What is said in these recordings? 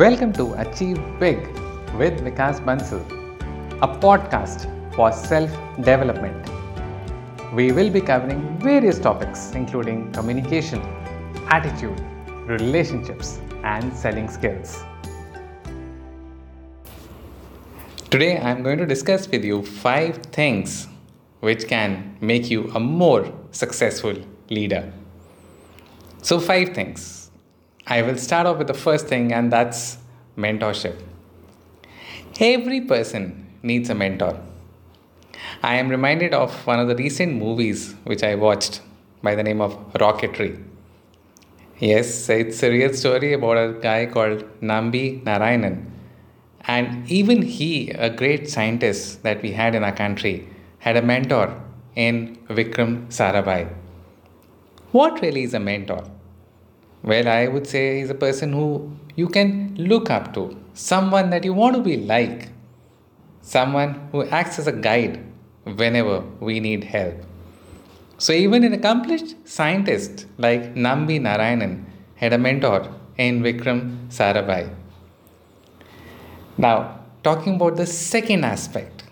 Welcome to Achieve Big with Vikas Bansal, a podcast for self development. We will be covering various topics including communication, attitude, relationships, and selling skills. Today, I am going to discuss with you five things which can make you a more successful leader. So, five things. I will start off with the first thing, and that's mentorship. Every person needs a mentor. I am reminded of one of the recent movies which I watched by the name of Rocketry. Yes, it's a real story about a guy called Nambi Narayanan and even he, a great scientist that we had in our country, had a mentor in Vikram Sarabhai. What really is a mentor? Well, I would say he's a person who you can look up to, someone that you want to be like, someone who acts as a guide whenever we need help. So, even an accomplished scientist like Nambi Narayanan had a mentor in Vikram Sarabhai. Now, talking about the second aspect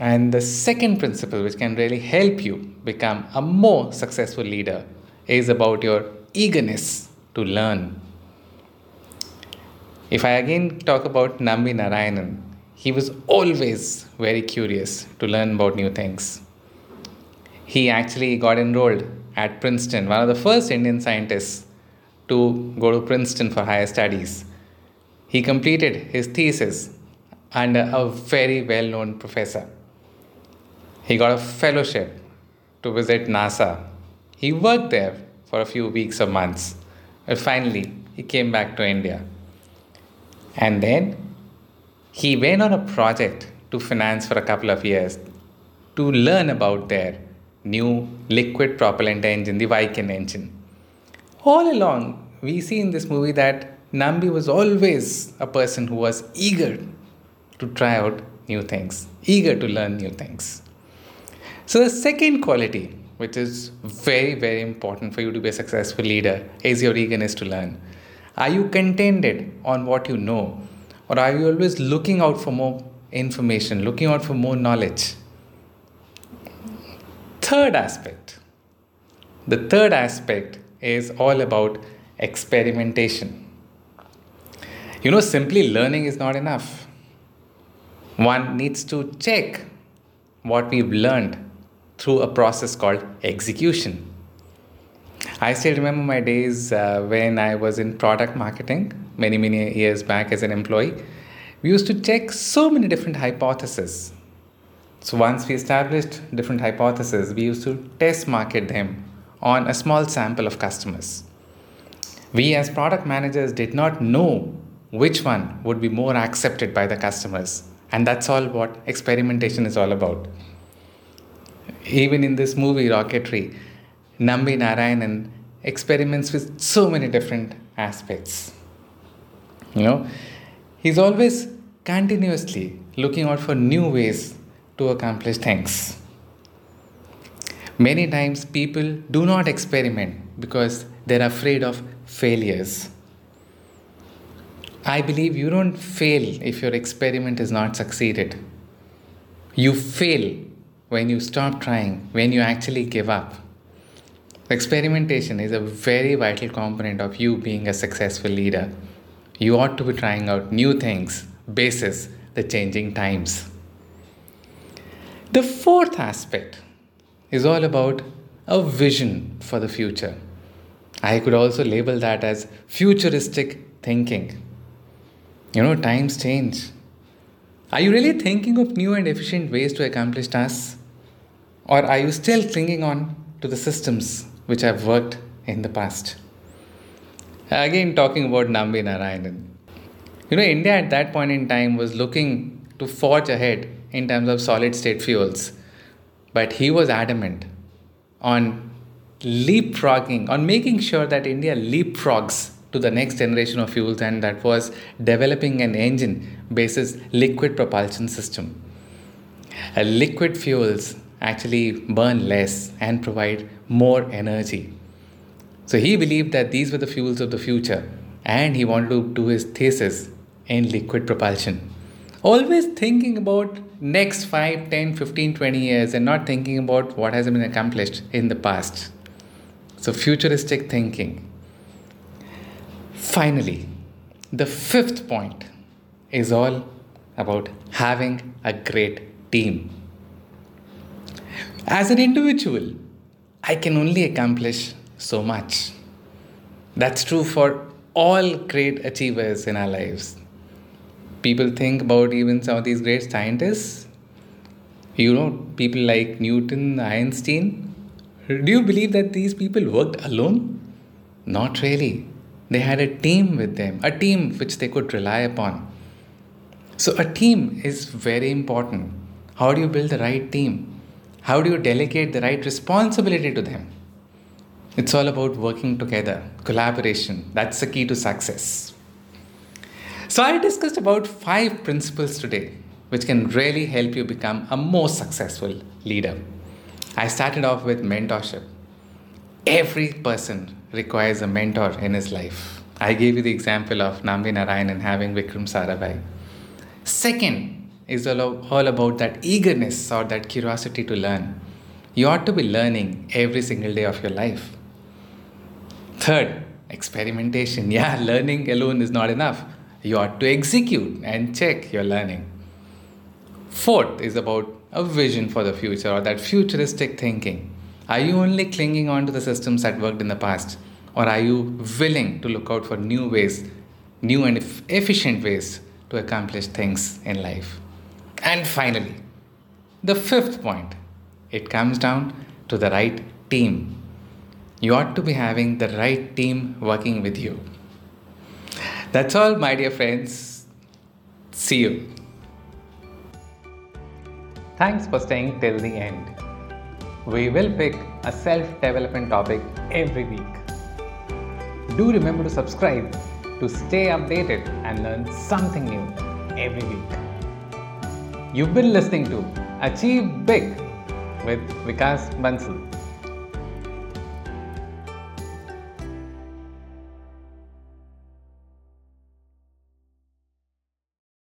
and the second principle which can really help you become a more successful leader is about your eagerness to learn. If I again talk about Nambi Narayanan, he was always very curious to learn about new things. He actually got enrolled at Princeton, one of the first Indian scientists to go to Princeton for higher studies he completed his thesis under a very well known professor. He got a fellowship to visit NASA. He worked there for a few weeks or months. And finally, he came back to India. And then he went on a project to France for a couple of years to learn about their new liquid propellant engine, the Viking engine. All along, we see in this movie that Nambi was always a person who was eager to try out new things, eager to learn new things. So, the second quality, which is very, very important for you to be a successful leader, is your eagerness to learn. Are you contented on what you know, or are you always looking out for more information, looking out for more knowledge? Third aspect. The third aspect is all about experimentation. You know, simply learning is not enough. One needs to check what we've learned through a process called execution. I still remember my days uh, when I was in product marketing many, many years back as an employee. We used to check so many different hypotheses. So once we established different hypotheses, we used to test market them on a small sample of customers. We as product managers did not know which one would be more accepted by the customers. And that's all what experimentation is all about. Even in this movie, Rocketry, Nambi Narayanan experiments with so many different aspects. You know, he's always continuously looking out for new ways to accomplish things. Many times people do not experiment because they're afraid of failures. I believe you don't fail if your experiment is not succeeded. You fail when you stop trying, when you actually give up. Experimentation is a very vital component of you being a successful leader. You ought to be trying out new things, basis the changing times. The fourth aspect is all about a vision for the future. I could also label that as futuristic thinking. You know, times change. Are you really thinking of new and efficient ways to accomplish tasks? Or are you still clinging on to the systems which have worked in the past? Again, talking about Nambi Narayanan. You know, India at that point in time was looking to forge ahead in terms of solid state fuels. But he was adamant on leapfrogging, on making sure that India leapfrogs to the next generation of fuels and that was developing an engine basis liquid propulsion system uh, liquid fuels actually burn less and provide more energy so he believed that these were the fuels of the future and he wanted to do his thesis in liquid propulsion. Always thinking about next 5, 10, 15, 20 years and not thinking about what has been accomplished in the past. So, futuristic thinking. Finally, the fifth point is all about having a great team. As an individual, I can only accomplish so much. That's true for all great achievers in our lives. People think about even some of these great scientists. You know, people like Newton, Einstein. Do you believe that these people worked alone? Not really. They had a team with them, a team which they could rely upon. So, a team is very important. How do you build the right team? How do you delegate the right responsibility to them? It's all about working together, collaboration. That's the key to success. So, I discussed about five principles today which can really help you become a more successful leader. I started off with mentorship. Every person requires a mentor in his life. I gave you the example of Nambi Narayanan having Vikram Sarabhai. Second is all about that eagerness or that curiosity to learn. You ought to be learning every single day of your life. Third, experimentation. Yeah, learning alone is not enough. You ought to execute and check your learning. Fourth is about a vision for the future or that futuristic thinking. Are you only clinging on to the systems that worked in the past? Or are you willing to look out for new ways, new and efficient ways to accomplish things in life? And finally, the fifth point it comes down to the right team you ought to be having the right team working with you. That's all, my dear friends. See you. Thanks for staying till the end. We will pick a self development topic every week. Do remember to subscribe to stay updated and learn something new every week. You've been listening to Achieve Big with Vikas Bansal.